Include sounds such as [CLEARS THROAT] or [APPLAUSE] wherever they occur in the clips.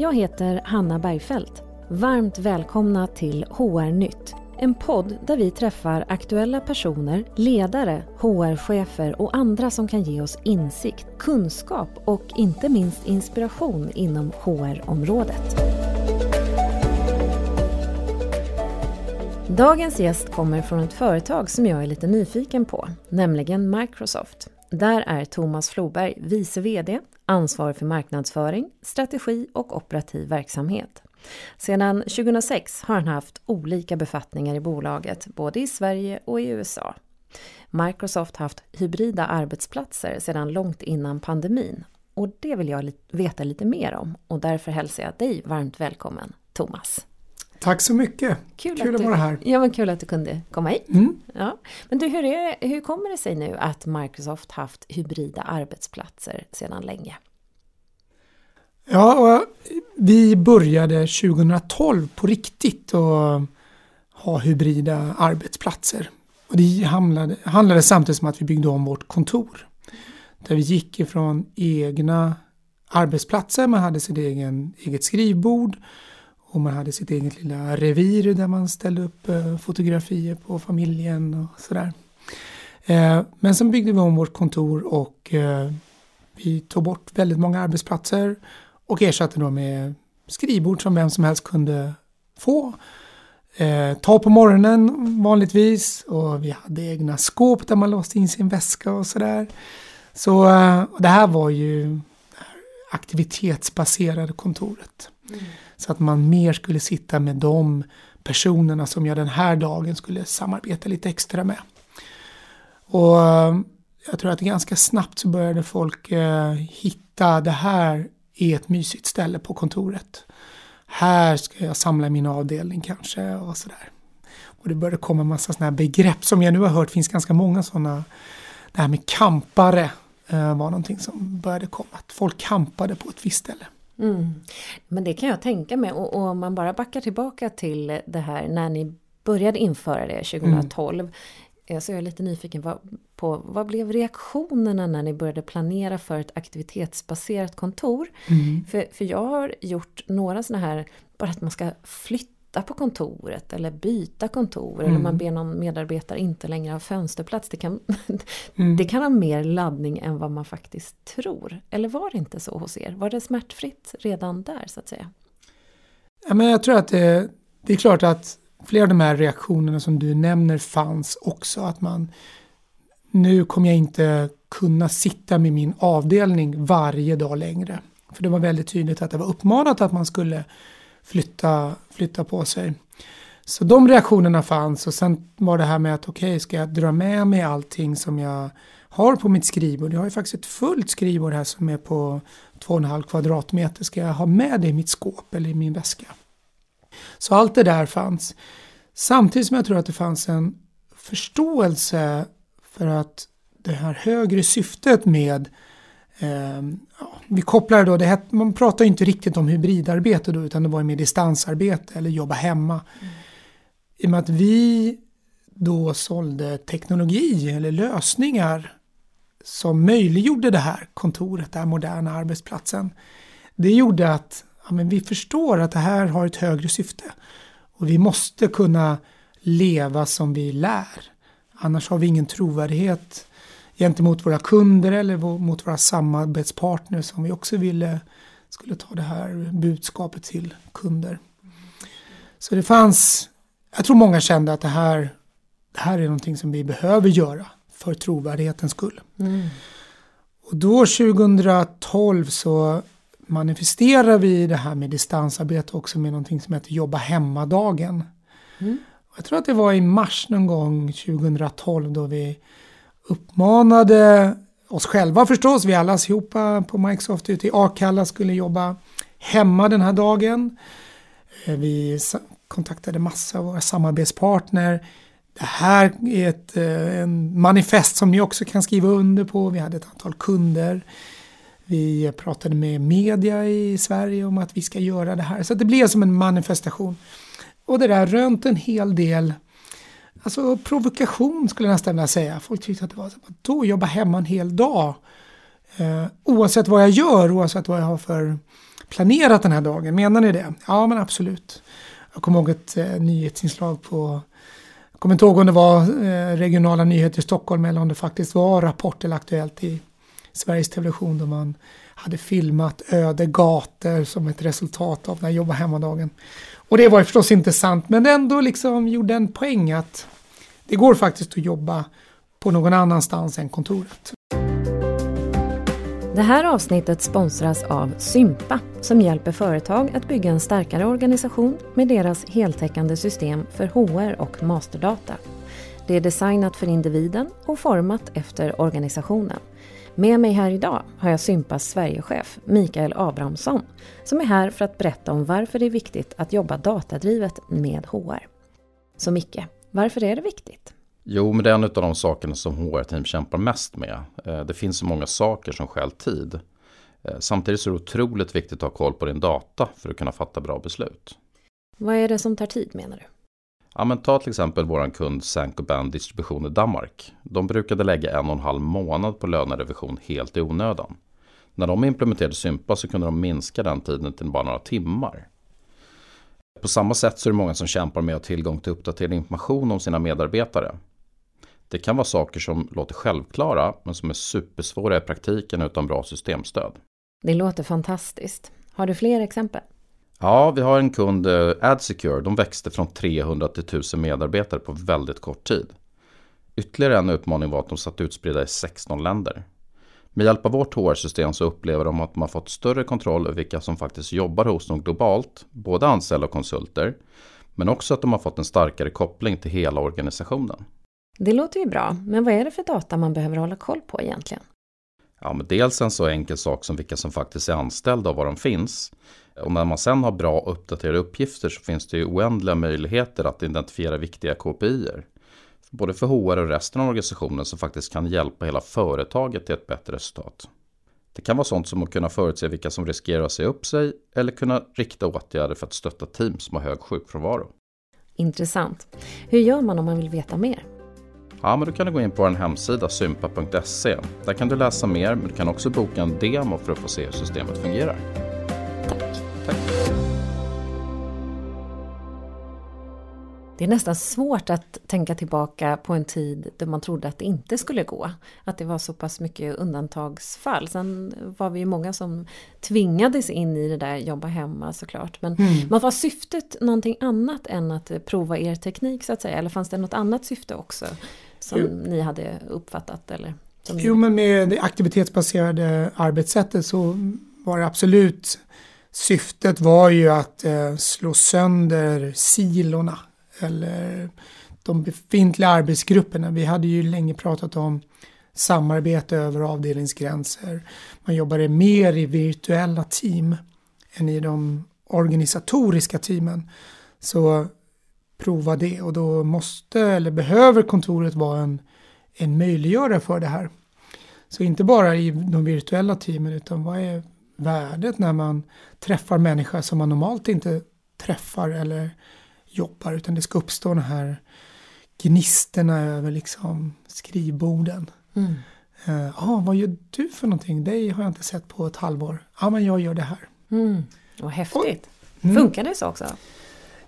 Jag heter Hanna Bergfeldt. Varmt välkomna till HR-nytt. En podd där vi träffar aktuella personer, ledare, HR-chefer och andra som kan ge oss insikt, kunskap och inte minst inspiration inom HR-området. Dagens gäst kommer från ett företag som jag är lite nyfiken på, nämligen Microsoft. Där är Thomas Floberg vice VD, ansvarig för marknadsföring, strategi och operativ verksamhet. Sedan 2006 har han haft olika befattningar i bolaget, både i Sverige och i USA. Microsoft har haft hybrida arbetsplatser sedan långt innan pandemin och det vill jag veta lite mer om och därför hälsar jag dig varmt välkommen, Thomas. Tack så mycket! Kul, kul att, du, vara här. Ja, men kul att du kunde komma hit. Mm. Ja. Men du, hur, är, hur kommer det sig nu att Microsoft haft hybrida arbetsplatser sedan länge? Ja, vi började 2012 på riktigt att ha hybrida arbetsplatser. Och det handlade, handlade samtidigt som att vi byggde om vårt kontor. Där vi gick ifrån egna arbetsplatser, man hade sitt egen, eget skrivbord och man hade sitt eget lilla revir där man ställde upp eh, fotografier på familjen och sådär. Eh, men sen byggde vi om vårt kontor och eh, vi tog bort väldigt många arbetsplatser och ersatte dem med skrivbord som vem som helst kunde få. ta på morgonen vanligtvis och vi hade egna skåp där man låste in sin väska och sådär. Så det här var ju det aktivitetsbaserade kontoret. Mm. Så att man mer skulle sitta med de personerna som jag den här dagen skulle samarbeta lite extra med. Och eh, jag tror att ganska snabbt så började folk eh, hitta det här är ett mysigt ställe på kontoret. Här ska jag samla min avdelning kanske och sådär. Och det började komma en massa sådana här begrepp som jag nu har hört finns ganska många sådana. Det här med kampare eh, var någonting som började komma. Att folk kampade på ett visst ställe. Mm. Men det kan jag tänka mig och, och, om man bara backar tillbaka till det här när ni började införa det 2012. Mm. Jag är lite nyfiken på vad blev reaktionerna när ni började planera för ett aktivitetsbaserat kontor? Mm. För, för jag har gjort några sådana här, bara att man ska flytta flytta på kontoret eller byta kontor mm. eller man ber någon medarbetare inte längre ha fönsterplats. Det kan, [LAUGHS] mm. det kan ha mer laddning än vad man faktiskt tror. Eller var det inte så hos er? Var det smärtfritt redan där så att säga? Ja, men jag tror att det, det är klart att flera av de här reaktionerna som du nämner fanns också. Att man nu kommer jag inte kunna sitta med min avdelning varje dag längre. För det var väldigt tydligt att det var uppmanat att man skulle flytta, flytta på sig. Så de reaktionerna fanns och sen var det här med att okej, okay, ska jag dra med mig allting som jag har på mitt skrivbord? Jag har ju faktiskt ett fullt skrivbord här som är på 2,5 kvadratmeter. Ska jag ha med det i mitt skåp eller i min väska? Så allt det där fanns. Samtidigt som jag tror att det fanns en förståelse för att det här högre syftet med Ehm, ja, vi kopplar då, det här, man pratar inte riktigt om hybridarbete då, utan det var mer distansarbete eller jobba hemma. Mm. I och med att vi då sålde teknologi eller lösningar som möjliggjorde det här kontoret, den här moderna arbetsplatsen. Det gjorde att ja, men vi förstår att det här har ett högre syfte. Och vi måste kunna leva som vi lär. Annars har vi ingen trovärdighet gentemot våra kunder eller mot våra samarbetspartners som vi också ville skulle ta det här budskapet till kunder. Så det fanns, jag tror många kände att det här, det här är någonting som vi behöver göra för trovärdighetens skull. Mm. Och då 2012 så manifesterar vi det här med distansarbete också med någonting som heter jobba hemmadagen. Mm. Jag tror att det var i mars någon gång 2012 då vi uppmanade oss själva förstås, vi alla allihopa på Microsoft ute i Akalla skulle jobba hemma den här dagen. Eh, vi kontaktade massa av våra samarbetspartner. Det här är ett eh, en manifest som ni också kan skriva under på. Vi hade ett antal kunder. Vi pratade med media i Sverige om att vi ska göra det här. Så det blev som en manifestation. Och det där rönt en hel del Alltså provokation skulle jag nästan vilja säga. Folk tyckte att det var så då jobba hemma en hel dag. Eh, oavsett vad jag gör, oavsett vad jag har för planerat den här dagen. Menar ni det? Ja, men absolut. Jag kommer ihåg ett eh, nyhetsinslag på jag kommer inte ihåg om det var eh, regionala nyheter i Stockholm eller om det faktiskt var Rapport eller Aktuellt i Sveriges Television då man hade filmat öde gator som ett resultat av den här jobba hemmadagen. Och det var ju förstås inte sant men ändå liksom gjorde en poäng att det går faktiskt att jobba på någon annanstans än kontoret. Det här avsnittet sponsras av Sympa som hjälper företag att bygga en starkare organisation med deras heltäckande system för HR och masterdata. Det är designat för individen och format efter organisationen. Med mig här idag har jag Sympas Sverigechef Mikael Abrahamsson som är här för att berätta om varför det är viktigt att jobba datadrivet med HR. Så Micke, varför är det viktigt? Jo, men det är en av de sakerna som HR-team kämpar mest med. Eh, det finns så många saker som stjäl tid. Eh, samtidigt så är det otroligt viktigt att ha koll på din data för att kunna fatta bra beslut. Vad är det som tar tid menar du? Ja, men ta till exempel vår kund Saint-Gobain Distribution i Danmark. De brukade lägga en och en halv månad på lönerevision helt i onödan. När de implementerade Sympa så kunde de minska den tiden till bara några timmar. På samma sätt så är det många som kämpar med att ha tillgång till uppdaterad information om sina medarbetare. Det kan vara saker som låter självklara men som är supersvåra i praktiken utan bra systemstöd. Det låter fantastiskt. Har du fler exempel? Ja, vi har en kund, eh, AdSecure. De växte från 300 till 1000 medarbetare på väldigt kort tid. Ytterligare en utmaning var att de satt utspridda i 16 länder. Med hjälp av vårt HR-system så upplever de att de har fått större kontroll över vilka som faktiskt jobbar hos dem globalt, både anställda och konsulter, men också att de har fått en starkare koppling till hela organisationen. Det låter ju bra, men vad är det för data man behöver hålla koll på egentligen? Ja, men dels en så enkel sak som vilka som faktiskt är anställda och var de finns. Och när man sen har bra uppdaterade uppgifter så finns det ju oändliga möjligheter att identifiera viktiga KPI-er. Både för HR och resten av organisationen som faktiskt kan hjälpa hela företaget till ett bättre resultat. Det kan vara sånt som att kunna förutse vilka som riskerar att säga upp sig eller kunna rikta åtgärder för att stötta team som har hög sjukfrånvaro. Intressant. Hur gör man om man vill veta mer? Ja, men då kan du gå in på vår hemsida sympa.se. Där kan du läsa mer, men du kan också boka en demo för att få se hur systemet fungerar. Tack. Tack. Det är nästan svårt att tänka tillbaka på en tid då man trodde att det inte skulle gå. Att det var så pass mycket undantagsfall. Sen var vi ju många som tvingades in i det där jobba hemma såklart. Men mm. var syftet någonting annat än att prova er teknik så att säga? Eller fanns det något annat syfte också? som jo. ni hade uppfattat? Eller jo, men med det aktivitetsbaserade arbetssättet så var det absolut syftet var ju att eh, slå sönder silorna eller de befintliga arbetsgrupperna. Vi hade ju länge pratat om samarbete över avdelningsgränser. Man jobbade mer i virtuella team än i de organisatoriska teamen. Så prova det och då måste eller behöver kontoret vara en, en möjliggörare för det här. Så inte bara i de virtuella teamen utan vad är värdet när man träffar människor som man normalt inte träffar eller jobbar utan det ska uppstå de här gnisterna över liksom skrivborden. Mm. Uh, ah, vad gör du för någonting? Dig har jag inte sett på ett halvår. Ja, ah, men jag gör det här. Mm. Vad häftigt. Och, mm. Funkar det så också?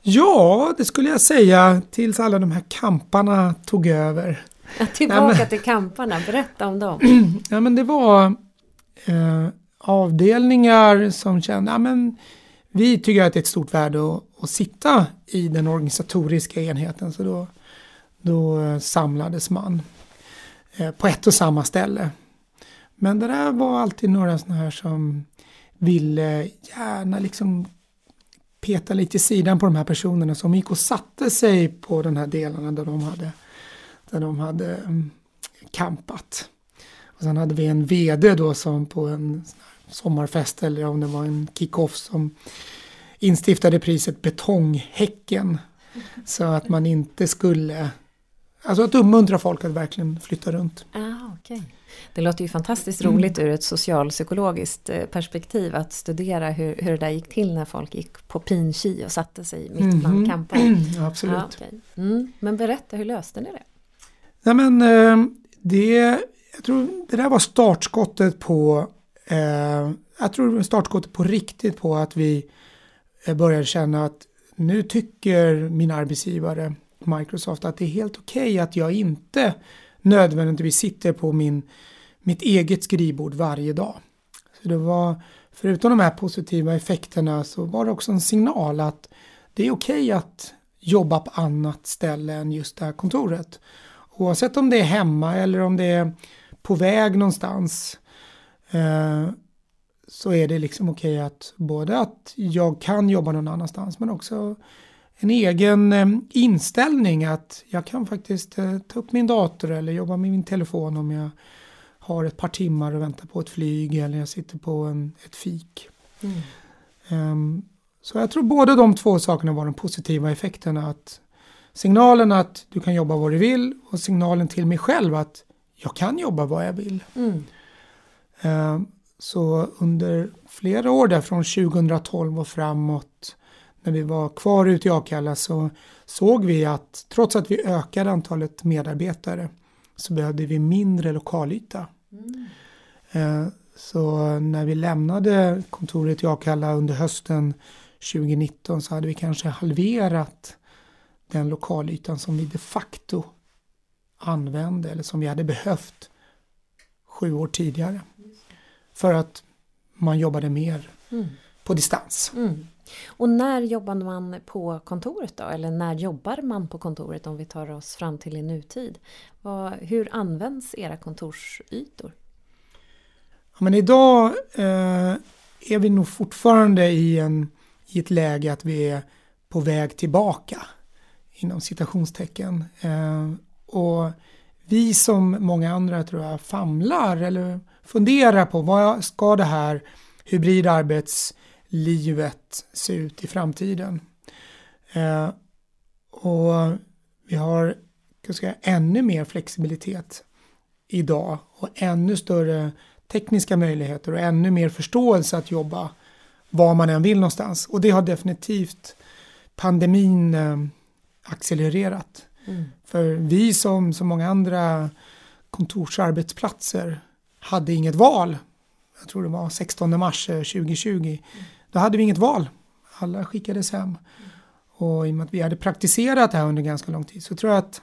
Ja, det skulle jag säga tills alla de här kamparna tog över. Ja, tillbaka ja, men, till kamparna, berätta om dem. [CLEARS THROAT] Ja men det var eh, avdelningar som kände, ja men vi tycker att det är ett stort värde att, att sitta i den organisatoriska enheten så då, då eh, samlades man eh, på ett och samma ställe. Men det där var alltid några sådana här som ville gärna liksom peta lite i sidan på de här personerna som gick och satte sig på den här delarna där de hade, där de hade mm, kampat. Och sen hade vi en vd då som på en sommarfest eller om det var en kickoff som instiftade priset Betonghäcken. Så att man inte skulle, alltså att uppmuntra folk att verkligen flytta runt. Ah, okay. Det låter ju fantastiskt roligt mm. ur ett socialpsykologiskt eh, perspektiv att studera hur, hur det där gick till när folk gick på pinchi och satte sig mitt mm. bland kamparna. [CLEARS THROAT] Mm, absolut. Ja, okay. mm. Men berätta, hur löste ni det? Nej, men, eh, det, jag tror det där var startskottet på eh, jag tror startskottet på riktigt på att vi jag började känna att nu tycker min arbetsgivare Microsoft att det är helt okej okay att jag inte nödvändigtvis sitter på min, mitt eget skrivbord varje dag. Så det var, förutom de här positiva effekterna så var det också en signal att det är okej okay att jobba på annat ställe än just det här kontoret. Oavsett om det är hemma eller om det är på väg någonstans eh, så är det liksom okej okay att både att jag kan jobba någon annanstans men också en egen eh, inställning att jag kan faktiskt eh, ta upp min dator eller jobba med min telefon om jag har ett par timmar och väntar på ett flyg eller jag sitter på en, ett fik. Mm. Um, så jag tror både de två sakerna var de positiva effekterna. Att signalen att du kan jobba var du vill och signalen till mig själv att jag kan jobba vad jag vill. Mm. Uh, så under flera år där från 2012 och framåt när vi var kvar ute i Akalla så såg vi att trots att vi ökade antalet medarbetare så behövde vi mindre lokalyta. Mm. Uh, så när vi lämnade kontoret i Akalla under hösten 2019 så hade vi kanske halverat den lokalytan som vi de facto använde eller som vi hade behövt sju år tidigare. För att man jobbade mer mm. på distans. Mm. Och när jobbade man på kontoret då? Eller när jobbar man på kontoret om vi tar oss fram till i nutid? Vad, hur används era kontorsytor? Ja, men idag eh, är vi nog fortfarande i en i ett läge att vi är på väg tillbaka inom citationstecken. Eh, och vi som många andra tror jag famlar eller funderar på vad ska det här hybridarbetslivet se ut i framtiden? Eh, och vi har säga, ännu mer flexibilitet idag och ännu större tekniska möjligheter och ännu mer förståelse att jobba var man än vill någonstans. Och det har definitivt pandemin eh, accelererat. Mm. För vi som så många andra kontorsarbetsplatser hade inget val. Jag tror det var 16 mars 2020. Eh. Då hade vi inget val. Alla skickades hem. Och i och med att vi hade praktiserat det här under ganska lång tid så tror jag att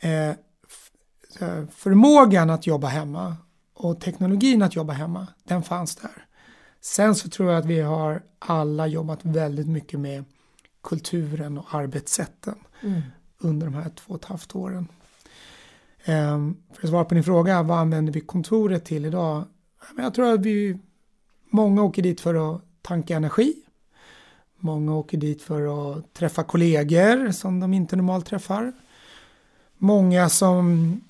eh, förmågan att jobba hemma och teknologin att jobba hemma, den fanns där. Sen så tror jag att vi har alla jobbat väldigt mycket med kulturen och arbetssätten mm. under de här två och ett halvt åren. Ehm, för att svara på din fråga, vad använder vi kontoret till idag? Jag tror att vi, många åker dit för att tanka energi. Många åker dit för att träffa kollegor som de inte normalt träffar. Många som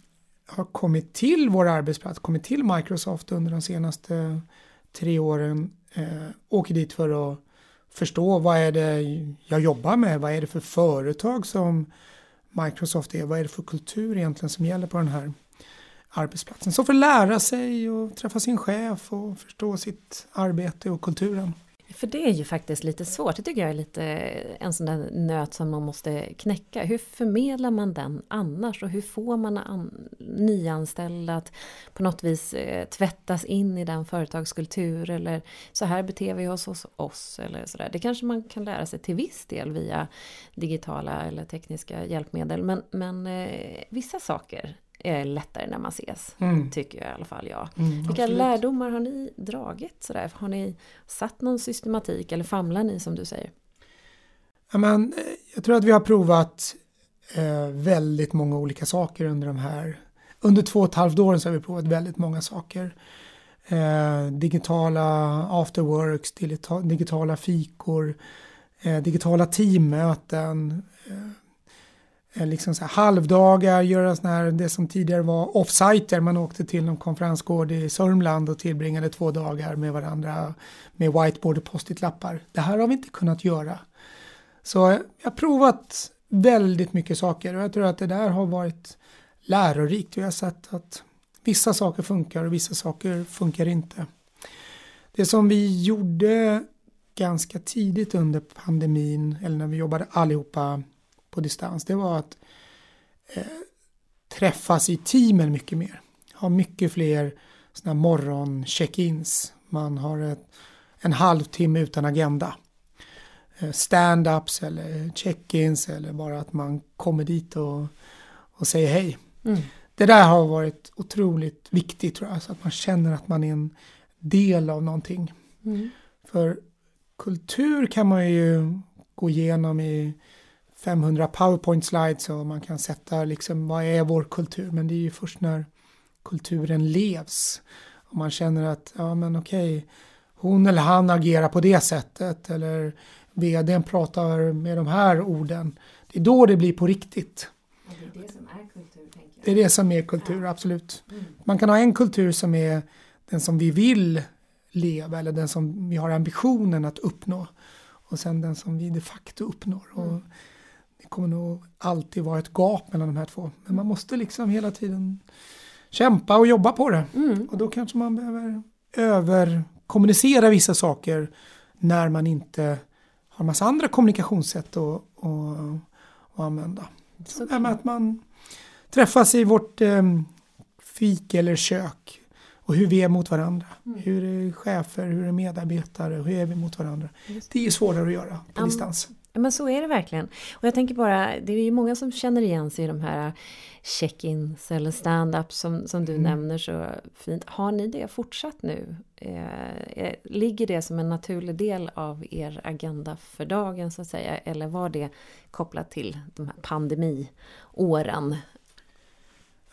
har kommit till vår arbetsplats, kommit till Microsoft under de senaste tre åren eh, åker dit för att förstå vad är det jag jobbar med, vad är det för företag som Microsoft är, vad är det för kultur egentligen som gäller på den här arbetsplatsen. Så för att lära sig och träffa sin chef och förstå sitt arbete och kulturen. För det är ju faktiskt lite svårt. Det tycker jag är lite en sån där nöt som man måste knäcka. Hur förmedlar man den annars? Och hur får man an, nyanställda att på något vis eh, tvättas in i den företagskultur? Eller så här beter vi oss hos oss. Eller sådär. Det kanske man kan lära sig till viss del via digitala eller tekniska hjälpmedel. Men, men eh, vissa saker är lättare när man ses. Mm. Tycker jag i alla fall jag. Mm, Vilka absolut. lärdomar har ni dragit? Sådär? Har ni satt någon systematik eller famlar ni som du säger? Ja, men, eh, jag tror att vi har provat eh, väldigt många olika saker under de här under två och ett halvt år så har vi provat väldigt många saker. Eh, digitala afterworks, digitala fikor, eh, digitala teammöten, eh, Eh, Eh, liksom så halvdagar, göra sådana här, det som tidigare var offsiter, Man åkte till någon konferensgård i Sörmland och tillbringade två dagar med varandra med whiteboard och post-it-lappar. Det här har vi inte kunnat göra. Så jag har provat väldigt mycket saker och jag tror att det där har varit lärorikt. Vi har sett att vissa saker funkar och vissa saker funkar inte. Det som vi gjorde ganska tidigt under pandemin, eller när vi jobbade allihopa på distans, det var att eh, träffas i teamen mycket mer. Ha mycket fler såna morgon-check-ins, man har ett, en halvtimme utan agenda. Eh, stand-ups eller check-ins eller bara att man kommer dit och, och säger hej. Mm. Det där har varit otroligt viktigt tror jag, så att man känner att man är en del av någonting. Mm. För kultur kan man ju gå igenom i 500 powerpoint slides och man kan sätta liksom vad är vår kultur men det är ju först när kulturen levs och man känner att ja men okej hon eller han agerar på det sättet eller vdn pratar med de här orden. Det är då det blir på riktigt. Det är det som är kultur. Det är det som är kultur, absolut. Mm. Man kan ha en kultur som är den som vi vill leva eller den som vi har ambitionen att uppnå och sen den som vi de facto uppnår. Och mm. Det kommer nog alltid vara ett gap mellan de här två. Men man måste liksom hela tiden kämpa och jobba på det. Mm. Och då kanske man behöver överkommunicera vissa saker när man inte har massa andra kommunikationssätt att, att, att använda. Så det med att man träffas i vårt eh, fik eller kök och hur vi är mot varandra. Mm. Hur är chefer, hur är medarbetare, hur är vi mot varandra. Det är svårare att göra på um, distans. Men så är det verkligen. Och jag tänker bara, det är ju många som känner igen sig i de här check-ins eller stand-ups som, som du mm. nämner så fint. Har ni det fortsatt nu? Eh, ligger det som en naturlig del av er agenda för dagen så att säga? Eller var det kopplat till de här pandemiåren?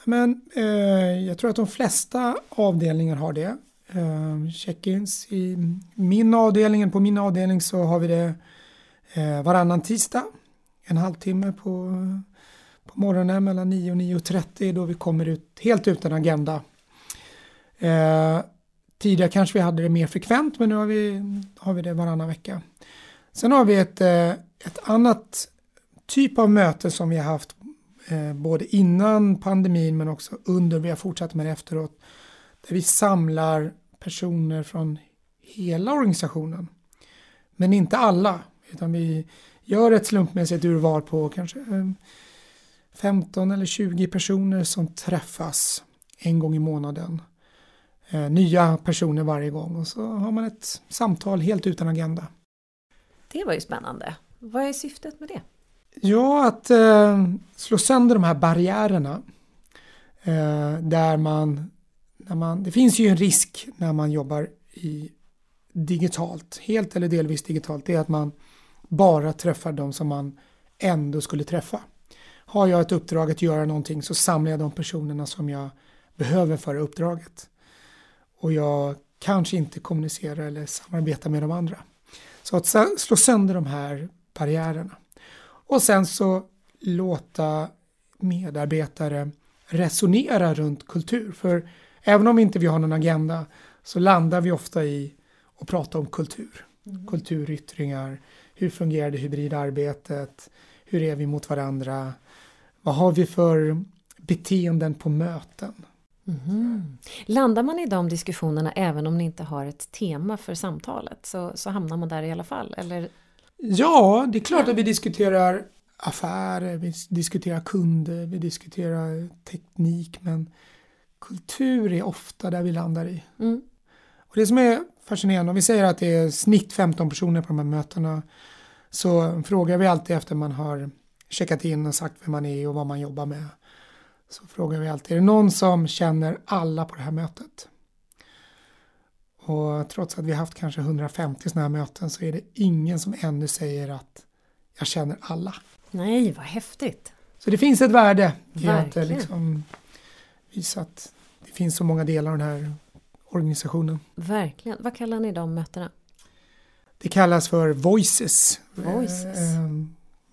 Men eh, jag tror att de flesta avdelningar har det. Eh, check-ins i min avdelning, på min avdelning så har vi det eh, Eh, varannan tisdag. En halvtimme på, på morgonen mellan 9 och 9.30 då vi kommer ut helt utan agenda. Eh, tidigare kanske vi hade det mer frekvent men nu har vi, har vi det varannan vecka. Sen har vi ett, eh, ett annat typ av möte som vi har haft eh, både innan pandemin men också under, vi har fortsatt med det efteråt, där vi samlar personer från hela organisationen. Men inte alla, utan vi gör ett slumpmässigt urval på kanske 15 eh, eller 20 personer som träffas en gång i månaden. Eh, nya personer varje gång och så har man ett samtal helt utan agenda. Det var ju spännande. Vad är syftet med det? Ja, att eh, slå sönder de här barriärerna. Eh, där man, när man, det finns ju en risk när man jobbar i digitalt, helt eller delvis digitalt, det är att man bara träffar de som man ändå skulle träffa. Har jag ett uppdrag att göra någonting så samlar jag de personerna som jag behöver för uppdraget. Och jag kanske inte kommunicerar eller samarbetar med de andra. Så att slå sönder de här barriärerna. Och sen så låta medarbetare resonera runt kultur. För även om inte vi har någon agenda så landar vi ofta i att prata om kultur. Mm. Kulturyttringar, hur fungerar det hybrida arbetet? Hur är vi mot varandra? Vad har vi för beteenden på möten? Mm. Landar man i de diskussionerna även om ni inte har ett tema för samtalet så, så hamnar man där i alla fall? Eller Ja, det är klart att vi diskuterar affärer, vi diskuterar kunder, vi diskuterar teknik men kultur är ofta där vi landar i. Mm. Och Det som är fascinerande, om vi säger att det är snitt 15 personer på de här mötena så frågar vi alltid efter man har checkat in och sagt vem man är och vad man jobbar med. Så frågar vi alltid, är det någon som känner alla på det här mötet? Och trots att vi haft kanske 150 sådana här möten så är det ingen som ännu säger att jag känner alla. Nej, vad häftigt! Så det finns ett värde i att eh, liksom visa att det finns så många delar av den här organisationen. Verkligen. Vad kallar ni de mötena? Det kallas för Voices. Voices.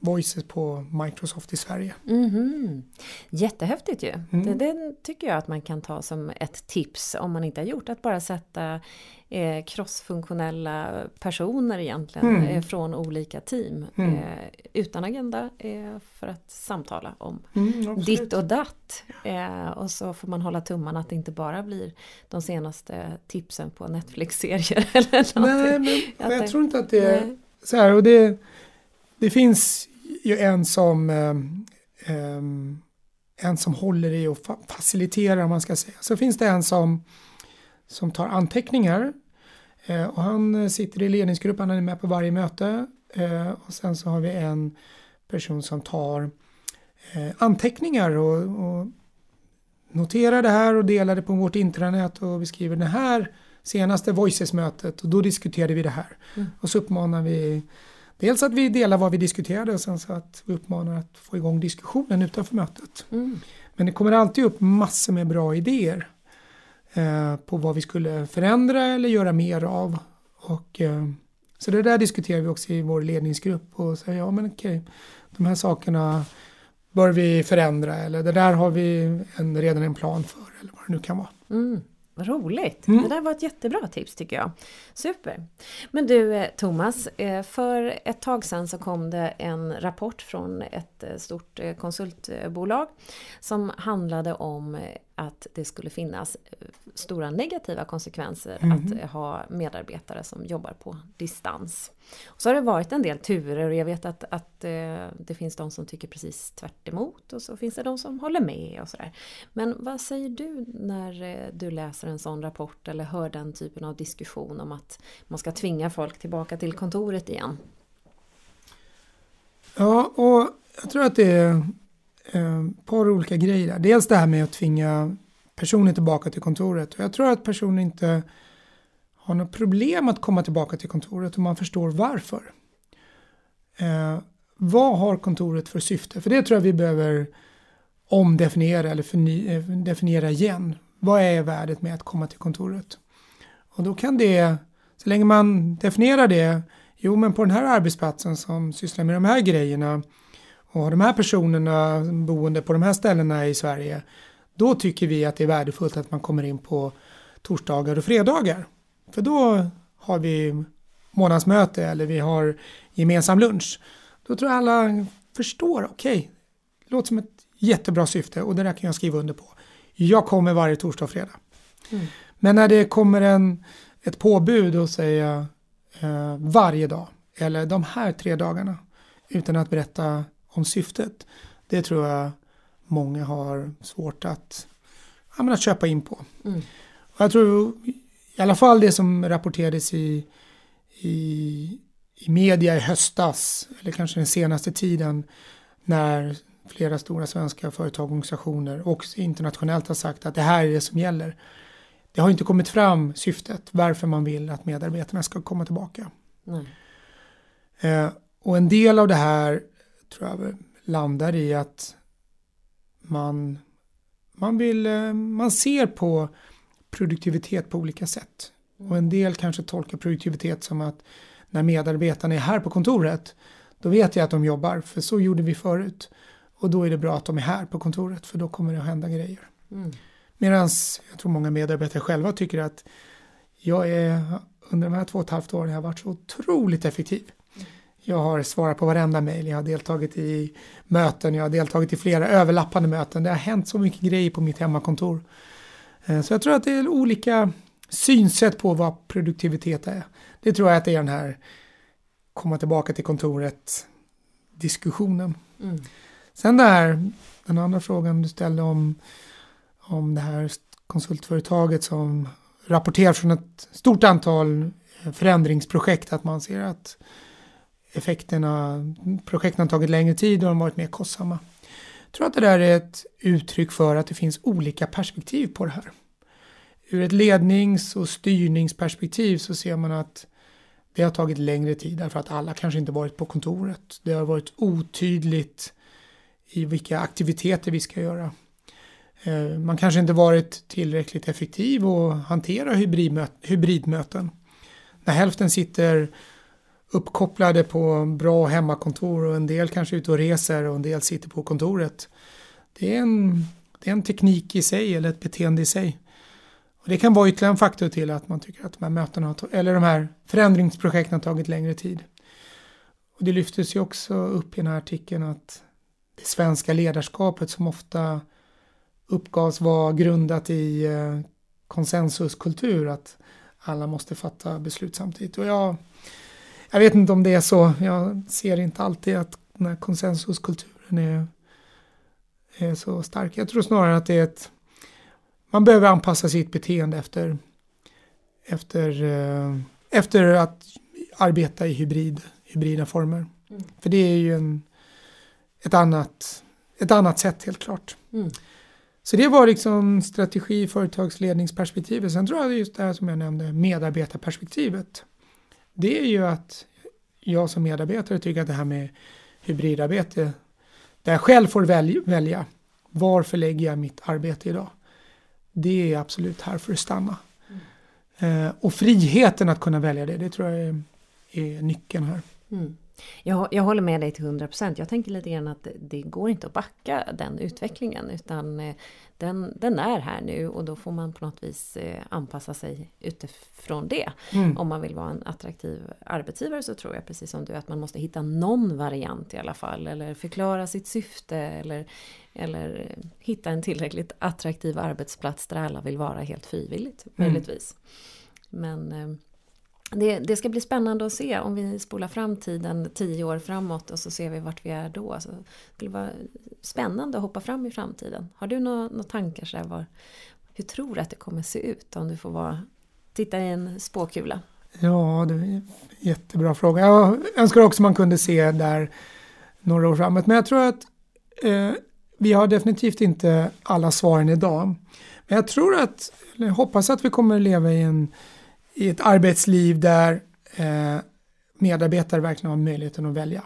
Voices på Microsoft i Sverige. Mm -hmm. Jättehäftigt ju! Mm. Det, det, tycker jag att man kan ta som ett tips om man inte har gjort. Att bara sätta eh, crossfunktionella personer egentligen mm. eh, från olika team mm. eh, utan agenda eh, för att samtala om mm, ditt och datt. Eh, och så får man hålla tummarna att det inte bara blir de senaste tipsen på Netflix-serier [LAUGHS] eller Nej, men jag, jag tror inte att det är nej. så här. Och det, det finns ju en som um, en som håller i och faciliterar om man ska säga. Så finns det en som, som tar anteckningar Eh, och han sitter i ledningsgruppen, han är med på varje möte. Eh, och sen så har vi en person som tar eh, anteckningar och, och noterar det här och delar det på vårt intranät och vi skriver det här senaste Voices-mötet och då diskuterade vi det här. Mm. Och så uppmanar vi dels att vi delar vad vi diskuterade och sen så att vi uppmanar att få igång diskussionen utanför mötet. Mm. Men det kommer alltid upp massor med bra idéer eh, på vad vi skulle förändra eller göra mer av. Och, eh, så det där diskuterar vi också i vår ledningsgrupp och säger ja men okej, de här sakerna bör vi förändra eller det där har vi en, redan en plan för eller vad det nu kan vara. Mm. Vad roligt! Mm. Det där var ett jättebra tips tycker jag. Super! Men du eh, Thomas, eh, för ett tag sedan så kom det en rapport från ett eh, stort konsultbolag som handlade om att det skulle finnas stora negativa konsekvenser mm. att ha medarbetare som jobbar på distans. Och så har det varit en del turer och jag vet att, att det finns de som tycker precis tvärt och så finns det de som håller med och sådär. Men vad säger du när du läser en sån rapport eller hör den typen av diskussion om att man ska tvinga folk tillbaka till kontoret igen? Ja, och jag tror att det är eh, ett par olika grejer. Dels det här med att tvinga personer tillbaka till kontoret. Och jag tror att personer inte har något problem att komma tillbaka till kontoret om man förstår varför. Eh, vad har kontoret för syfte? För det tror jag vi behöver omdefiniera eller förny, eh, definiera igen. Vad är värdet med att komma till kontoret? Och då kan det, så länge man definierar det, jo men på den här arbetsplatsen som sysslar med de här grejerna och de här personerna boende på de här ställena i Sverige, då tycker vi att det är värdefullt att man kommer in på torsdagar och fredagar. För då har vi månadsmöte eller vi har gemensam lunch. Då tror jag alla förstår, okej, okay, låter som ett jättebra syfte och det där kan jag skriva under på. Jag kommer varje torsdag och fredag. Mm. Men när det kommer en, ett påbud och säga eh, varje dag eller de här tre dagarna utan att berätta om syftet. Det tror jag många har svårt att, ja, att köpa in på. Mm. Och jag tror i alla fall det som rapporterades i, i, i media i höstas eller kanske den senaste tiden när flera stora svenska företag och organisationer och internationellt har sagt att det här är det som gäller. Det har inte kommit fram syftet varför man vill att medarbetarna ska komma tillbaka. Eh, och en del av det här tror jag landar i att man, man, vill, eh, man ser på produktivitet på olika sätt. Och en del kanske tolkar produktivitet som att när medarbetarna är här på kontoret då vet jag att de jobbar, för så gjorde vi förut. Och då är det bra att de är här på kontoret för då kommer det att hända grejer. Mm. Medan jag tror många medarbetare själva tycker att jag är under de här två och ett halvt åren jag har varit så otroligt effektiv. Jag har svarat på varenda mejl, jag har deltagit i möten, jag har deltagit i flera överlappande möten. Det har hänt så mycket grejer på mitt hemmakontor. Eh, så jag tror att det är olika synsätt på vad produktivitet är. Det tror jag att det är den här komma tillbaka till kontoret diskussionen. Mm. Sen där, den andra frågan du ställde om, om det här konsultföretaget som rapporterar från ett stort antal förändringsprojekt att man ser att effekterna, projekten har tagit längre tid och de har varit mer kostsamma. Jag tror att det där är ett uttryck för att det finns olika perspektiv på det här. Ur ett lednings och styrningsperspektiv så ser man att det har tagit längre tid därför att alla kanske inte varit på kontoret. Det har varit otydligt i vilka aktiviteter vi ska göra. Eh, man kanske inte varit tillräckligt effektiv och hantera hybridmöten. När hälften sitter uppkopplade på bra hemmakontor och en del kanske ute och reser och en del sitter på kontoret. Det är en, det är en teknik i sig eller ett beteende i sig. Och det kan vara ytterligare en faktor till att man tycker att de här mötena eller de här förändringsprojekten har tagit längre tid. Och det lyftes ju också upp i den här artikeln att det svenska ledarskapet som ofta uppgavs vara grundat i eh, konsensuskultur, att alla måste fatta beslut samtidigt. Och jag, jag vet inte om det är så, jag ser inte alltid att den här konsensuskulturen är, är så stark. Jag tror snarare att det är ett, man behöver anpassa sitt beteende efter, efter, eh, efter att arbeta i hybrid, hybrida former. Mm. För det är ju en, ett, annat, ett annat sätt helt klart. Mm. Så det var liksom strategi, företagsledningsperspektivet. Sen tror jag just det här som jag nämnde, medarbetarperspektivet. Det är ju att jag som medarbetare tycker att det här med hybridarbete, där jag själv får välja, välja var förlägger jag mitt arbete idag? Det är absolut här för att stanna. Mm. Eh, och friheten att kunna välja det, det tror jag är, är nyckeln här. Mm. Jag, jag håller med dig till 100%. Jag tänker lite grann att det går inte att backa den utvecklingen utan eh, den, den är här nu och då får man på något vis eh, anpassa sig utifrån det. Mm. Om man vill vara en attraktiv arbetsgivare så tror jag precis som du att man måste hitta någon variant i alla fall eller förklara sitt syfte eller, eller hitta en tillräckligt attraktiv arbetsplats där alla vill vara helt frivilligt mm. möjligtvis. Men eh, det, det, ska bli spännande att se om vi spolar fram tiden tio år framåt och så ser vi vart vi är då. Så det skulle vara spännande att hoppa fram i framtiden. Har du några, några tankar? Så var, hur tror du att det kommer se ut om du får vara, titta i en spåkula? Ja, det är en jättebra fråga. Jag önskar också man kunde se där några år framåt. Men jag tror att eh, vi har definitivt inte alla svaren idag. Men jag tror att, eller hoppas att vi kommer leva i en i ett arbetsliv där eh, medarbetare verkligen har möjligheten att välja.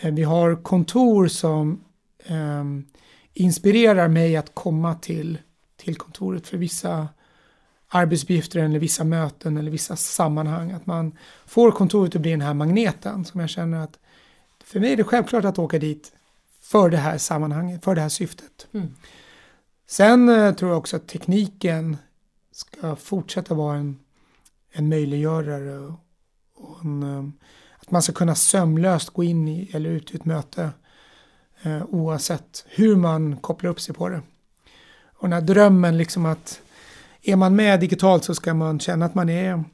Eh, vi har kontor som eh, inspirerar mig att komma till, till kontoret för vissa arbetsuppgifter eller vissa möten eller vissa sammanhang. Att man får kontoret att bli den här magneten som jag känner att för mig är det självklart att åka dit för det här sammanhanget, för det här syftet. Mm. Sen eh, tror jag också att tekniken ska fortsätta vara en en möjliggörare och en, eh, att man ska kunna sömlöst gå in i eller ut i ett möte eh, oavsett hur man kopplar upp sig på det. Och den här drömmen liksom att är man med digitalt så ska man känna att man är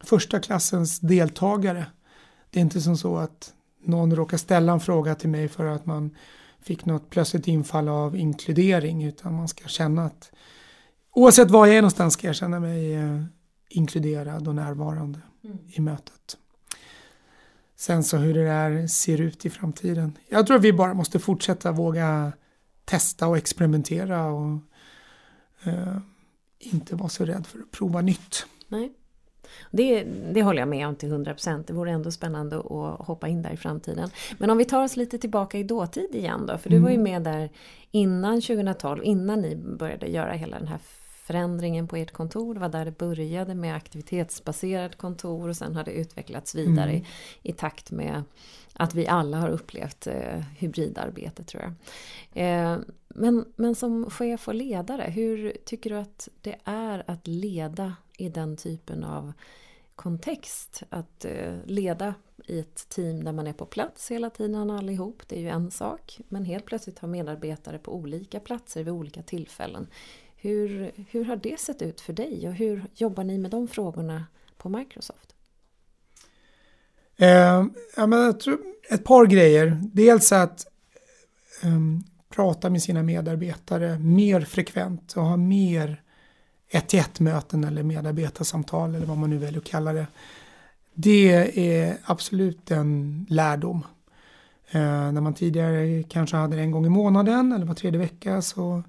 första klassens deltagare. Det är inte som så att någon råkar ställa en fråga till mig för att man fick något plötsligt infall av inkludering utan man ska känna att oavsett var jag är någonstans ska jag känna mig eh, inkluderad och närvarande mm. i mötet. Sen så hur det där ser ut i framtiden. Jag tror att vi bara måste fortsätta våga testa och experimentera och eh, inte vara så rädd för att prova nytt. Nej. Det, det håller jag med om till 100%. Det vore ändå spännande att hoppa in där i framtiden. Men om vi tar oss lite tillbaka i dåtid igen då. För du var ju mm. med där innan 2012, innan ni började göra hela den här förändringen på ert kontor. Det var där det började med aktivitetsbaserat kontor och sen har det utvecklats vidare mm. i, i, takt med att vi alla har upplevt eh, hybridarbete tror jag. Eh, men, men som chef och ledare, hur tycker du att det är att leda i den typen av kontext? Att eh, leda i ett team där man är på plats hela tiden allihop, det är ju en sak. Men helt plötsligt ha medarbetare på olika platser vid olika tillfällen. Hur, hur har det sett ut för dig och hur jobbar ni med de frågorna på Microsoft? Eh, ja, men jag tror ett par grejer. Dels att eh, prata med sina medarbetare mer frekvent och ha mer ett till ett möten eller medarbetarsamtal eller vad man nu väljer att kalla det. Det är absolut en lärdom. Eh, när man tidigare kanske hade det en gång i månaden eller var tredje vecka så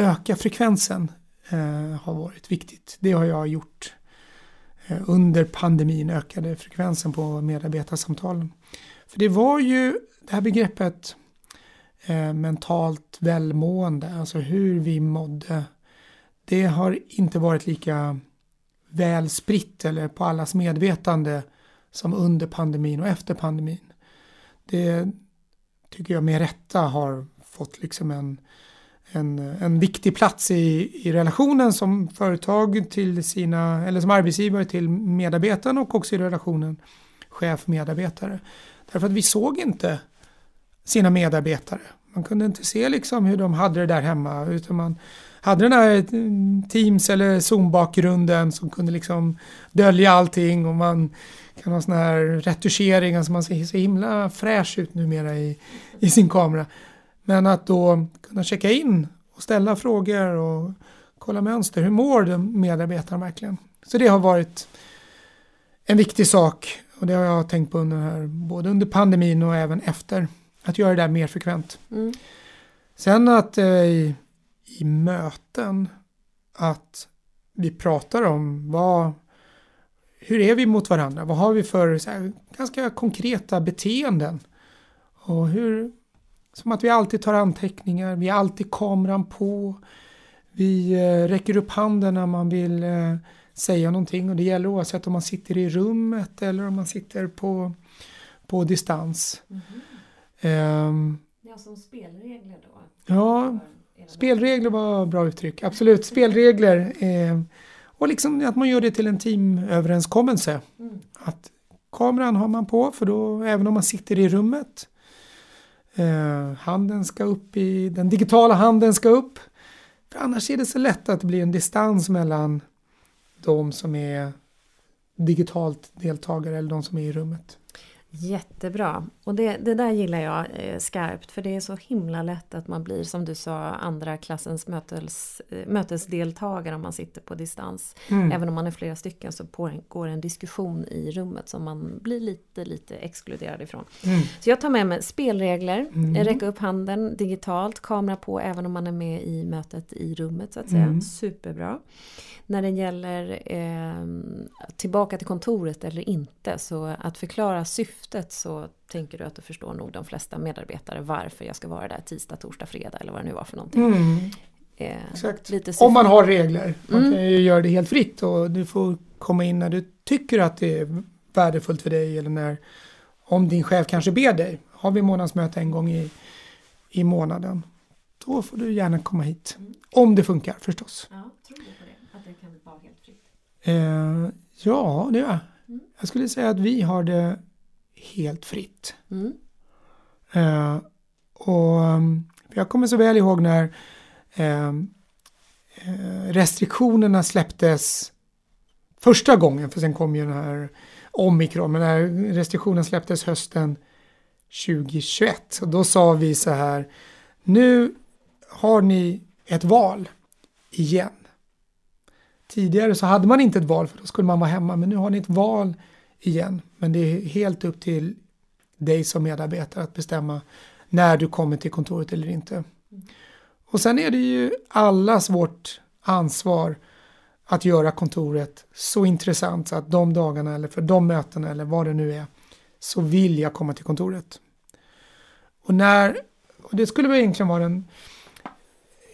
öka frekvensen eh, har varit viktigt. Det har jag gjort. Eh, under pandemin ökade frekvensen på medarbetarsamtalen. För det var ju det här begreppet eh, mentalt välmående, alltså hur vi mådde. Det har inte varit lika väl spritt eller på allas medvetande som under pandemin och efter pandemin. Det tycker jag med rätta har fått liksom en en, en viktig plats i, i relationen som företag till sina, eller som arbetsgivare till medarbetarna och också i relationen chef-medarbetare. Därför att vi såg inte sina medarbetare. Man kunde inte se liksom hur de hade det där hemma utan man hade den här Teams eller Zoom-bakgrunden som kunde liksom dölja allting och man kan ha sån här retuschering, alltså man ser så himla fräsch ut numera i, i sin kamera. Men att då kunna checka in och ställa frågor och kolla mönster. Hur mår de medarbetarna verkligen? Så det har varit en viktig sak och det har jag tänkt på under här, både under pandemin och även efter. Att göra det där mer frekvent. Mm. Sen att eh, i, i möten att vi pratar om vad, hur är vi mot varandra? Vad har vi för här, ganska konkreta beteenden? Och hur, som att vi alltid tar anteckningar, vi har alltid kameran på. Vi eh, räcker upp handen när man vill eh, säga någonting och det gäller oavsett om man sitter i rummet eller om man sitter på, på distans. Ehm, Ja, som spelregler då. ja, spelregler var bra uttryck. Absolut, spelregler. [LAUGHS] Eh, och liksom att man gör det till en teamöverenskommelse. Mm. Att kameran har man på för då, även om man sitter i rummet. Eh, handen ska upp i, den digitala handen ska upp. För annars är det så lätt att det blir en distans mellan de som är digitalt deltagare eller de som är i rummet. Jättebra. Och det, det där gillar jag eh, skarpt för det är så himla lätt att man blir som du sa andra klassens mötes, eh, mötesdeltagare om man sitter på distans. Mm. Även om man är flera stycken så pågår en diskussion i rummet som man blir lite, lite exkluderad ifrån. Mm. Så jag tar med mig spelregler, Mm. räcka upp handen digitalt, kamera på även om man är med i mötet i rummet så att säga. Mm. Superbra. När det gäller eh, tillbaka till kontoret eller inte så att förklara syftet så tänker du att du förstår nog de flesta medarbetare varför jag ska vara där tisdag, torsdag, fredag eller vad det nu var för någonting. Mm. Eh, Exakt. lite Om man har regler. Man Mm. kan ju göra det helt fritt och du får komma in när du tycker att det är värdefullt för dig eller när om din chef kanske ber dig. Har vi månadsmöte en gång i, i månaden. Då får du gärna komma hit. Om det funkar förstås. Ja, tror du på det? Att det kan vara helt fritt? Eh, ja, det gör jag. Mm. Jag skulle säga att vi har det helt fritt. Mm. Eh, och um, jag kommer så väl ihåg när ehm, eh, restriktionerna släpptes första gången, för sen kom ju den här omikron, men när restriktionen släpptes hösten 2021, och då sa vi så här, nu har ni ett val igen. Tidigare så hade man inte ett val för då skulle man vara hemma, men nu har ni ett val igen. Men det är helt upp till dig som medarbetare att bestämma när du kommer till kontoret eller inte. Och sen är det ju allas vårt ansvar att göra kontoret så intressant så att de dagarna eller för de mötena eller vad det nu är så vill jag komma till kontoret. Och när, och det skulle väl egentligen vara en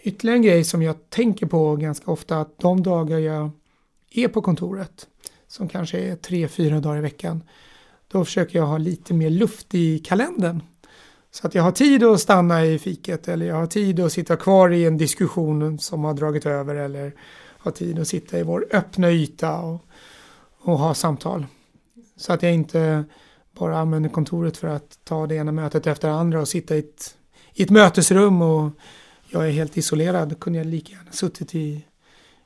ytterligare en grej som jag tänker på ganska ofta att de dagar jag är på kontoret som kanske är tre, fyra dagar i veckan då försöker jag ha lite mer luft i kalendern. Så att jag har tid att stanna i fiket eller jag har tid att sitta kvar i en diskussion som har dragit över eller har tid att sitta i vår öppna yta och, och ha samtal. Så att jag inte bara använder kontoret för att ta det ena mötet efter det andra och sitta i ett, i ett mötesrum och jag är helt isolerad. Då kunde jag lika gärna suttit i,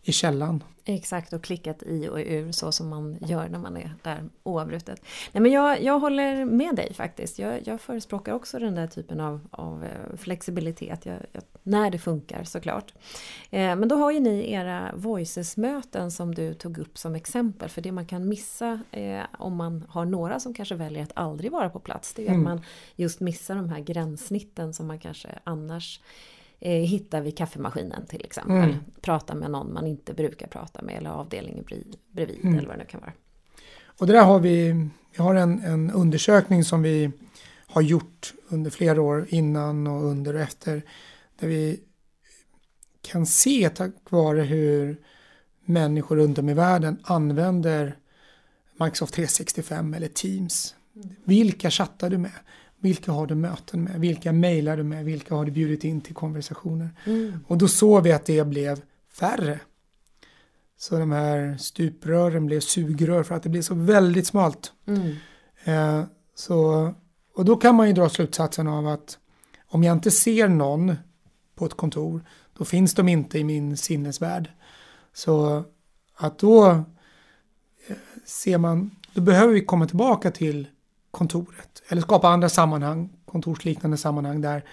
i källaren. Exakt och klickat i och ur så som man gör när man är där oavbrutet. Nej men jag, jag håller med dig faktiskt. Jag, jag förespråkar också den där typen av, av eh, flexibilitet. Jag, jag, när det funkar såklart. Eh, men då har ju ni era Voices-möten som du tog upp som exempel. För det man kan missa eh, om man har några som kanske väljer att aldrig vara på plats. Det är Mm. att man just missar de här gränssnitten som man kanske annars eh, hittar vid kaffemaskinen till exempel. Mm. Prata med någon man inte brukar prata med eller avdelningen bredvid, bredvid Mm. eller vad det nu kan vara. Och det där har vi, vi har en, en undersökning som vi har gjort under flera år innan och under och efter. Där vi kan se tack vare hur människor runt om i världen använder Microsoft 365 eller Teams. Vilka chattar du med? Vilka har du möten med? Vilka mejlar du med? Vilka har du bjudit in till konversationer? Mm. Och då såg vi att det blev färre. Så de här stuprören blev sugrör för att det blev så väldigt smalt. Mm. Eh, så, och då kan man ju dra slutsatsen av att om jag inte ser någon på ett kontor, då finns de inte i min sinnesvärld. Så att då eh, ser man, då behöver vi komma tillbaka till kontoret eller skapa andra sammanhang, kontorsliknande sammanhang där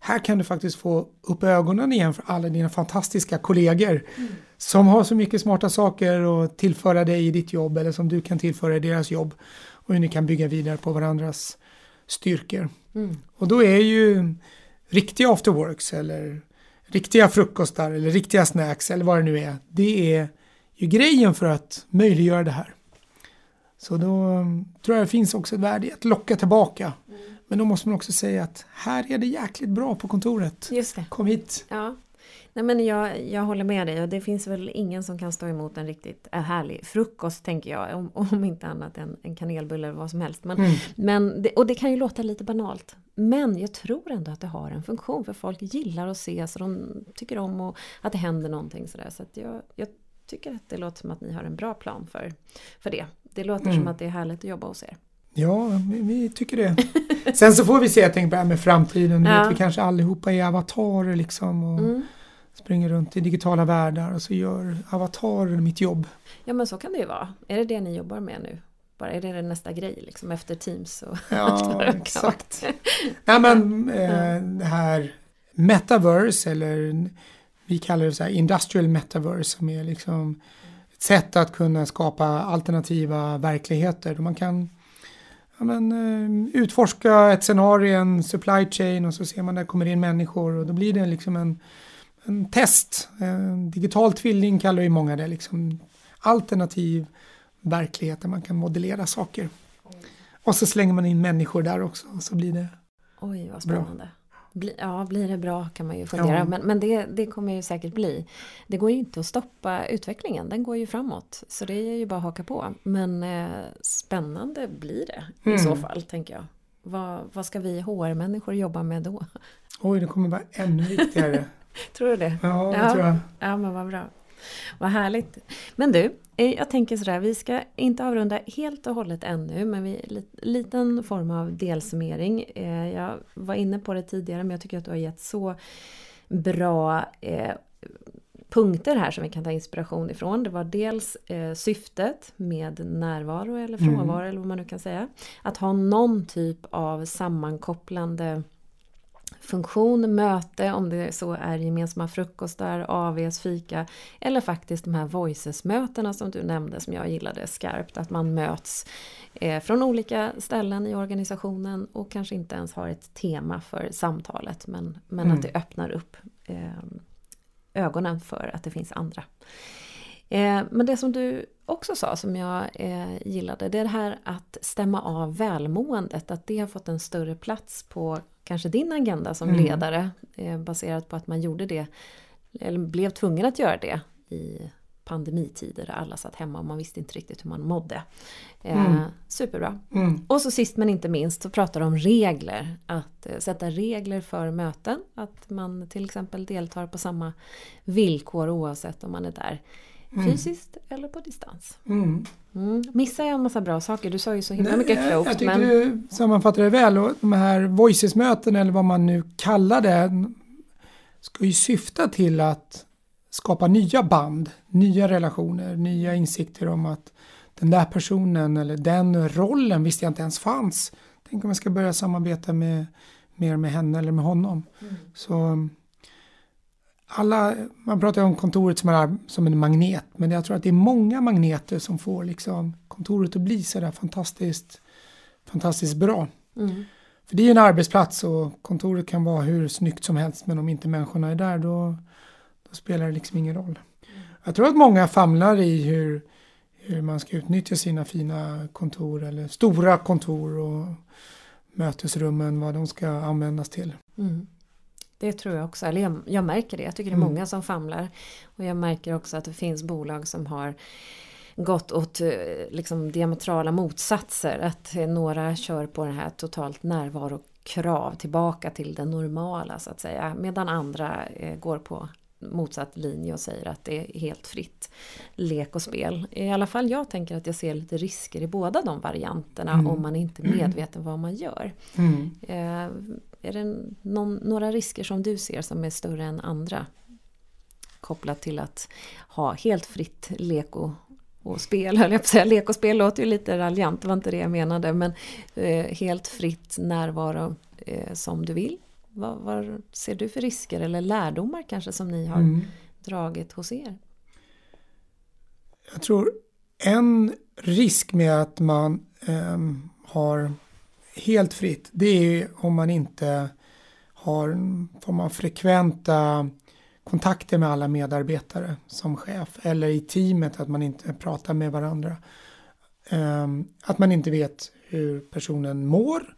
här kan du faktiskt få upp ögonen igen för alla dina fantastiska kollegor mm. som har så mycket smarta saker att tillföra dig i ditt jobb eller som du kan tillföra i deras jobb och hur ni kan bygga vidare på varandras styrkor. Mm. Och då är ju riktiga afterworks eller riktiga frukostar eller riktiga snacks eller vad det nu är. Det är ju grejen för att möjliggöra det här. Så då mm, tror jag det finns också ett värde i att locka tillbaka. Mm. Men då måste man också säga att här är det jäkligt bra på kontoret. Kom hit. Ja. Nej men jag, jag håller med dig och det finns väl ingen som kan stå emot en riktigt härlig frukost tänker jag. Om, om inte annat än en kanelbulle eller vad som helst. Men, mm. men det, och det kan ju låta lite banalt. Men jag tror ändå att det har en funktion för folk gillar att ses och de tycker om och att det händer någonting sådär. Så att jag, jag tycker att det låter som att ni har en bra plan för, för det. Det låter mm. som att det är härligt att jobba hos er. Ja, vi, vi tycker det. Sen så får vi se, jag tänker på det här med framtiden. Ja. Vet, vi kanske allihopa är avatarer liksom. Och mm. Springer runt i digitala världar och så gör avatarer mitt jobb. Ja men så kan det ju vara. Är det det ni jobbar med nu? Bara, är det nästa grej liksom efter Teams? Och [LAUGHS] ja, exakt. Nej men [LAUGHS] eh, det här Metaverse eller vi kallar det så här industrial metaverse som är liksom sätt att kunna skapa alternativa verkligheter. Man kan ja, men, eh, utforska ett scenario, en supply chain och så ser man där kommer in människor och då blir det liksom en, en test. En digital tvilling kallar ju många det, liksom alternativ verklighet där man kan modellera saker. Och så slänger man in människor där också och så blir det Oj, vad spännande. Bra. Bli, ja, blir det bra kan man ju fundera. Ja. Men, men det, det kommer ju säkert bli. Det går ju inte att stoppa utvecklingen, den går ju framåt. Så det är ju bara att haka på. Men eh, spännande blir det mm. i så fall, tänker jag. Vad, vad ska vi HR-människor jobba med då? Oj, det kommer vara ännu viktigare. [LAUGHS] tror du det? Ja, det ja. tror jag. Ja, men vad bra. Vad härligt. Men du, eh, jag tänker sådär, vi ska inte avrunda helt och hållet ännu, men vi liten form av delsummering. Eh, jag var inne på det tidigare, men jag tycker att du har gett så bra eh, punkter här som vi kan ta inspiration ifrån. Det var dels eh, syftet med närvaro eller mm. frånvaro mm. eller vad man nu kan säga. Att ha någon typ av sammankopplande funktion, möte, om det så är gemensamma frukostar, AVs, fika eller faktiskt de här voices-mötena som du nämnde som jag gillade skarpt. Att man möts eh, från olika ställen i organisationen och kanske inte ens har ett tema för samtalet men, men mm. att det öppnar upp eh, ögonen för att det finns andra. Eh, men det som du också sa som jag eh, gillade det är det här att stämma av välmåendet. Att det har fått en större plats på kanske din agenda som mm. ledare eh, baserat på att man gjorde det eller blev tvungen att göra det i pandemitider där alla satt hemma och man visste inte riktigt hur man mådde. Eh, mm. Superbra. Mm. Och så sist men inte minst så pratar de om regler. Att eh, sätta regler för möten. Att man till exempel deltar på samma villkor oavsett om man är där Mm. Fysiskt eller på distans. Mm. Mm. Missar jag en massa bra saker? Du sa ju så himla Nej, mycket klokt. Jag tycker men... du sammanfattar det väl. Och de här voices-möten eller vad man nu kallar det ska ju syfta till att skapa nya band, nya relationer, nya insikter om att den där personen eller den rollen visste jag inte ens fanns. Tänk om jag ska börja samarbeta med, mer med henne eller med honom. Mm. Så alla, man pratar om kontoret som, är, som en magnet, men jag tror att det är många magneter som får liksom kontoret att bli sådär fantastiskt, fantastiskt bra. Mm. För det är ju en arbetsplats och kontoret kan vara hur snyggt som helst, men om inte människorna är där då, då spelar det liksom ingen roll. Jag tror att många famlar i hur, hur man ska utnyttja sina fina kontor eller stora kontor och mötesrummen, vad de ska användas till. Mm. Det tror jag också, eller jag, jag, märker det. Jag tycker det är mm. många som famlar. Och jag märker också att det finns bolag som har gått åt eh, liksom, diametrala motsatser. Att några kör på det här totalt närvarokrav tillbaka till det normala så att säga. Medan andra eh, går på motsatt linje och säger att det är helt fritt lek och spel. I alla fall jag tänker att jag ser lite risker i båda de varianterna mm. om man inte är medveten vad man gör. Mm. Eh, är det någon, några risker som du ser som är större än andra? Kopplat till att ha helt fritt lek och, och spel, höll jag på att säga. Lek och spel låter ju lite raljant, det var inte det jag menade. Men eh, helt fritt närvaro eh, som du vill. Vad, vad, ser du för risker eller lärdomar kanske som ni har mm. dragit hos er? Jag tror en risk med att man eh, har helt fritt det är om man inte har får man frekventa kontakter med alla medarbetare som chef eller i teamet att man inte pratar med varandra. Um, att man inte vet hur personen mår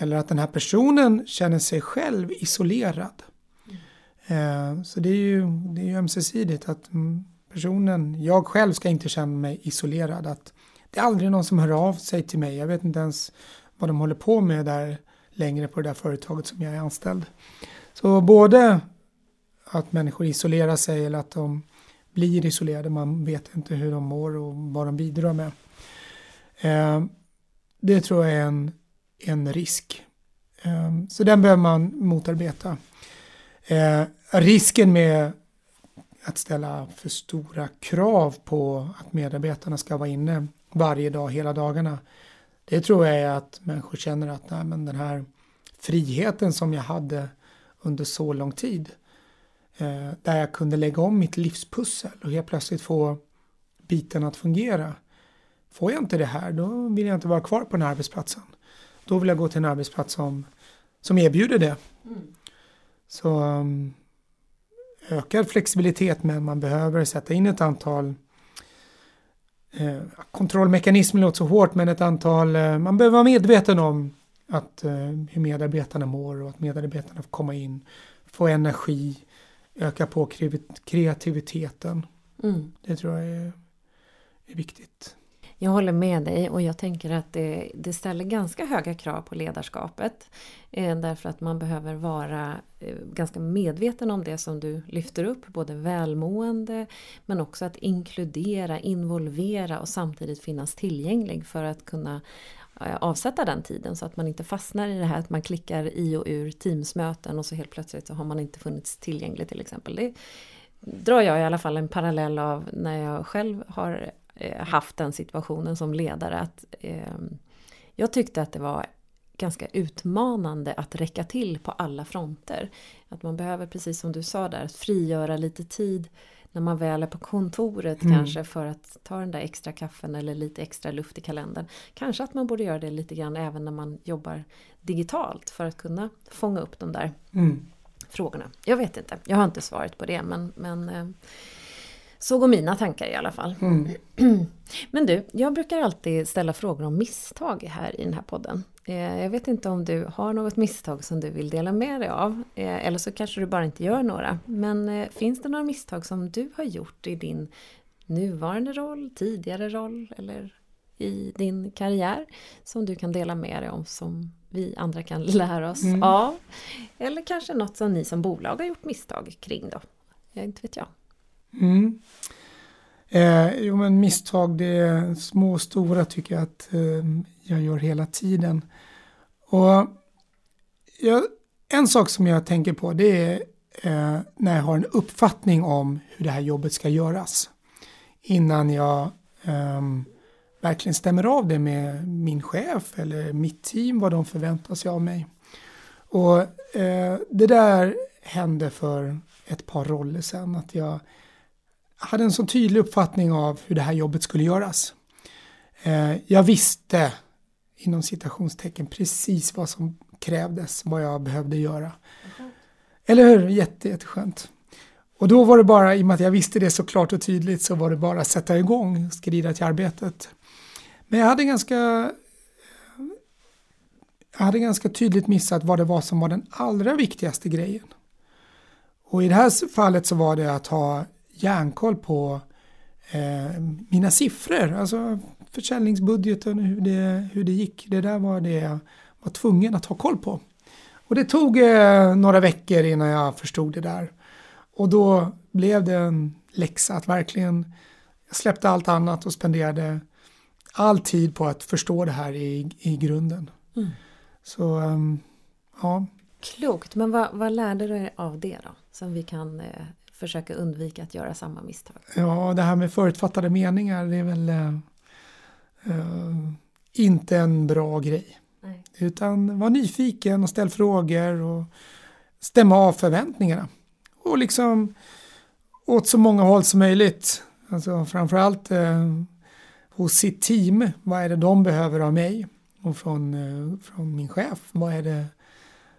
eller att den här personen känner sig själv isolerad. Mm. Så det är ju, det är ju ömsesidigt att mm, personen, jag själv ska inte känna mig isolerad. Att det är aldrig någon som hör av sig till mig. Jag vet inte ens vad de håller på med där längre på det där företaget som jag är anställd. Så både att människor isolerar sig eller att de blir isolerade, man vet inte hur de mår och vad de bidrar med. Eh, det tror jag är en, en risk. Ehm, så den behöver man motarbeta. Eh, risken med att ställa för stora krav på att medarbetarna ska vara inne varje dag, hela dagarna. Det tror jag är att människor känner att nej, men den här friheten som jag hade under så lång tid eh, där jag kunde lägga om mitt livspussel och helt plötsligt få biten att fungera. Får jag inte det här, då vill jag inte vara kvar på den här arbetsplatsen. Då vill jag gå till en arbetsplats som, som erbjuder det. Mm. Så um, ökad flexibilitet men man behöver sätta in ett antal eh, kontrollmekanismer låter så hårt men ett antal, eh, man behöver vara medveten om att eh, hur medarbetarna mår och att medarbetarna får komma in, få energi, öka på kreativiteten. Mm. Det tror jag är, är viktigt. Jag håller med dig och jag tänker att det, det ställer ganska höga krav på ledarskapet. Eh, därför att man behöver vara eh, ganska medveten om det som du lyfter upp, både välmående men också att inkludera, involvera och samtidigt finnas tillgänglig för att kunna eh, avsätta den tiden så att man inte fastnar i det här att man klickar i och ur Teamsmöten och så helt plötsligt så har man inte funnits tillgänglig till exempel. Det drar jag i alla fall en parallell av när jag själv har haft den situationen som ledare att eh, jag tyckte att det var ganska utmanande att räcka till på alla fronter. Att man behöver, precis som du sa där, frigöra lite tid när man väl är på kontoret mm. kanske för att ta den där extra kaffen eller lite extra luft i kalendern. Kanske att man borde göra det lite grann även när man jobbar digitalt för att kunna fånga upp de där mm. frågorna. Jag vet inte, jag har inte svaret på det men, men eh, så går mina tankar i alla fall. Mm. [CLEARS THROAT] Men du, jag brukar alltid ställa frågor om misstag här i den här podden. Eh, jag vet inte om du har något misstag som du vill dela med dig av. Eh, eller så kanske du bara inte gör några. Men eh, finns det några misstag som du har gjort i din nuvarande roll, tidigare roll eller i din karriär som du kan dela med dig om som vi andra kan [LAUGHS] lära oss mm. av? Eller kanske något som ni som bolag har gjort misstag kring då? Jag inte vet jag. Mm. Eh, jo men misstag, det är små och stora tycker jag att eh, jag gör hela tiden. Och jag, en sak som jag tänker på det är eh, när jag har en uppfattning om hur det här jobbet ska göras. Innan jag ehm, verkligen stämmer av det med min chef eller mitt team, vad de förväntar sig av mig. Och eh, det där hände för ett par roller sedan, att jag hade en så tydlig uppfattning av hur det här jobbet skulle göras. Eh, jag visste inom citationstecken precis vad som krävdes, vad jag behövde göra. Mm. Eller hur? Jätte, jätteskönt. Och då var det bara, i och med att jag visste det så klart och tydligt, så var det bara att sätta igång, skrida till arbetet. Men jag hade ganska jag hade ganska tydligt missat vad det var som var den allra viktigaste grejen. Och i det här fallet så var det att ha järnkoll på eh, mina siffror, alltså försäljningsbudgeten hur det, hur det gick. Det där var det jag var tvungen att ha koll på. Och det tog eh, några veckor innan jag förstod det där. Och då blev det en läxa att verkligen, jag släppte allt annat och spenderade all tid på att förstå det här i, i grunden. Mm. Så, um, ja. Klokt, men vad, vad lärde du dig av det då? Som vi kan eh, försöka undvika att göra samma misstag? Ja, det här med förutfattade meningar det är väl uh, uh, inte en bra grej. Nej. Utan var nyfiken och ställ frågor och stämma av förväntningarna. Och liksom åt så många håll som möjligt. Alltså framförallt eh, hos sitt team. Vad är det de behöver av mig? Och från, eh, från min chef. Vad är det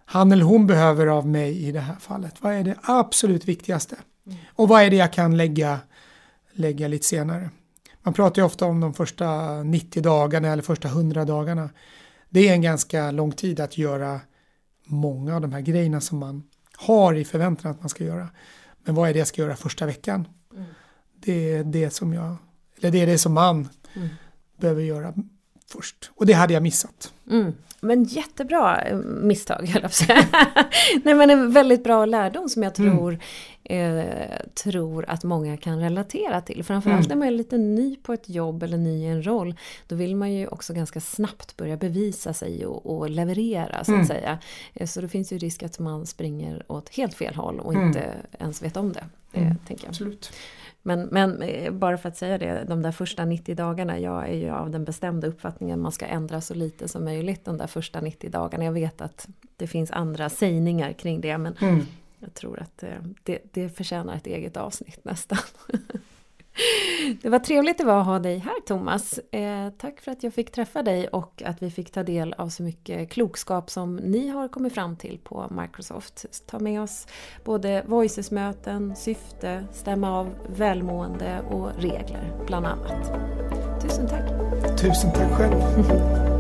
han eller hon behöver av mig i det här fallet? Vad är det absolut viktigaste? Mm. Och vad är det jag kan lägga, lägga lite senare? Man pratar ju ofta om de första 90 dagarna eller första 100 dagarna. Det är en ganska lång tid att göra många av de här grejerna som man har i förväntan att man ska göra. Men vad är det jag ska göra första veckan? Mm. Det är det som jag, eller det är det som man mm. behöver göra först. Och det hade jag missat. Mm. Men jättebra eh, misstag, höll jag säga. [LAUGHS] Nej men en väldigt bra lärdom som jag mm. tror, mm. eh, tror att många kan relatera till. Framförallt mm. när man är lite ny på ett jobb eller ny i en roll. Då vill man ju också ganska snabbt börja bevisa sig och, och leverera så att mm. säga. Eh, så det finns ju risk att man springer åt helt fel håll och mm. inte ens vet om det. Eh, tänker jag. Absolut. Men, men eh, bara för att säga det, de där första 90 dagarna, jag är ju av den bestämda uppfattningen man ska ändra så lite som möjligt de där första 90 dagarna. Jag vet att det finns andra sägningar kring det men mm. jag tror att eh, det, det förtjänar ett eget avsnitt nästan. [LAUGHS] Det var trevligt det var att ha dig här Thomas. Eh, tack för att jag fick träffa dig och att vi fick ta del av så mycket klokskap som ni har kommit fram till på Microsoft. Ta med oss både Voices-möten, syfte, stämma av välmående och regler bland annat. Tusen tack! Tusen tack själv! [LAUGHS]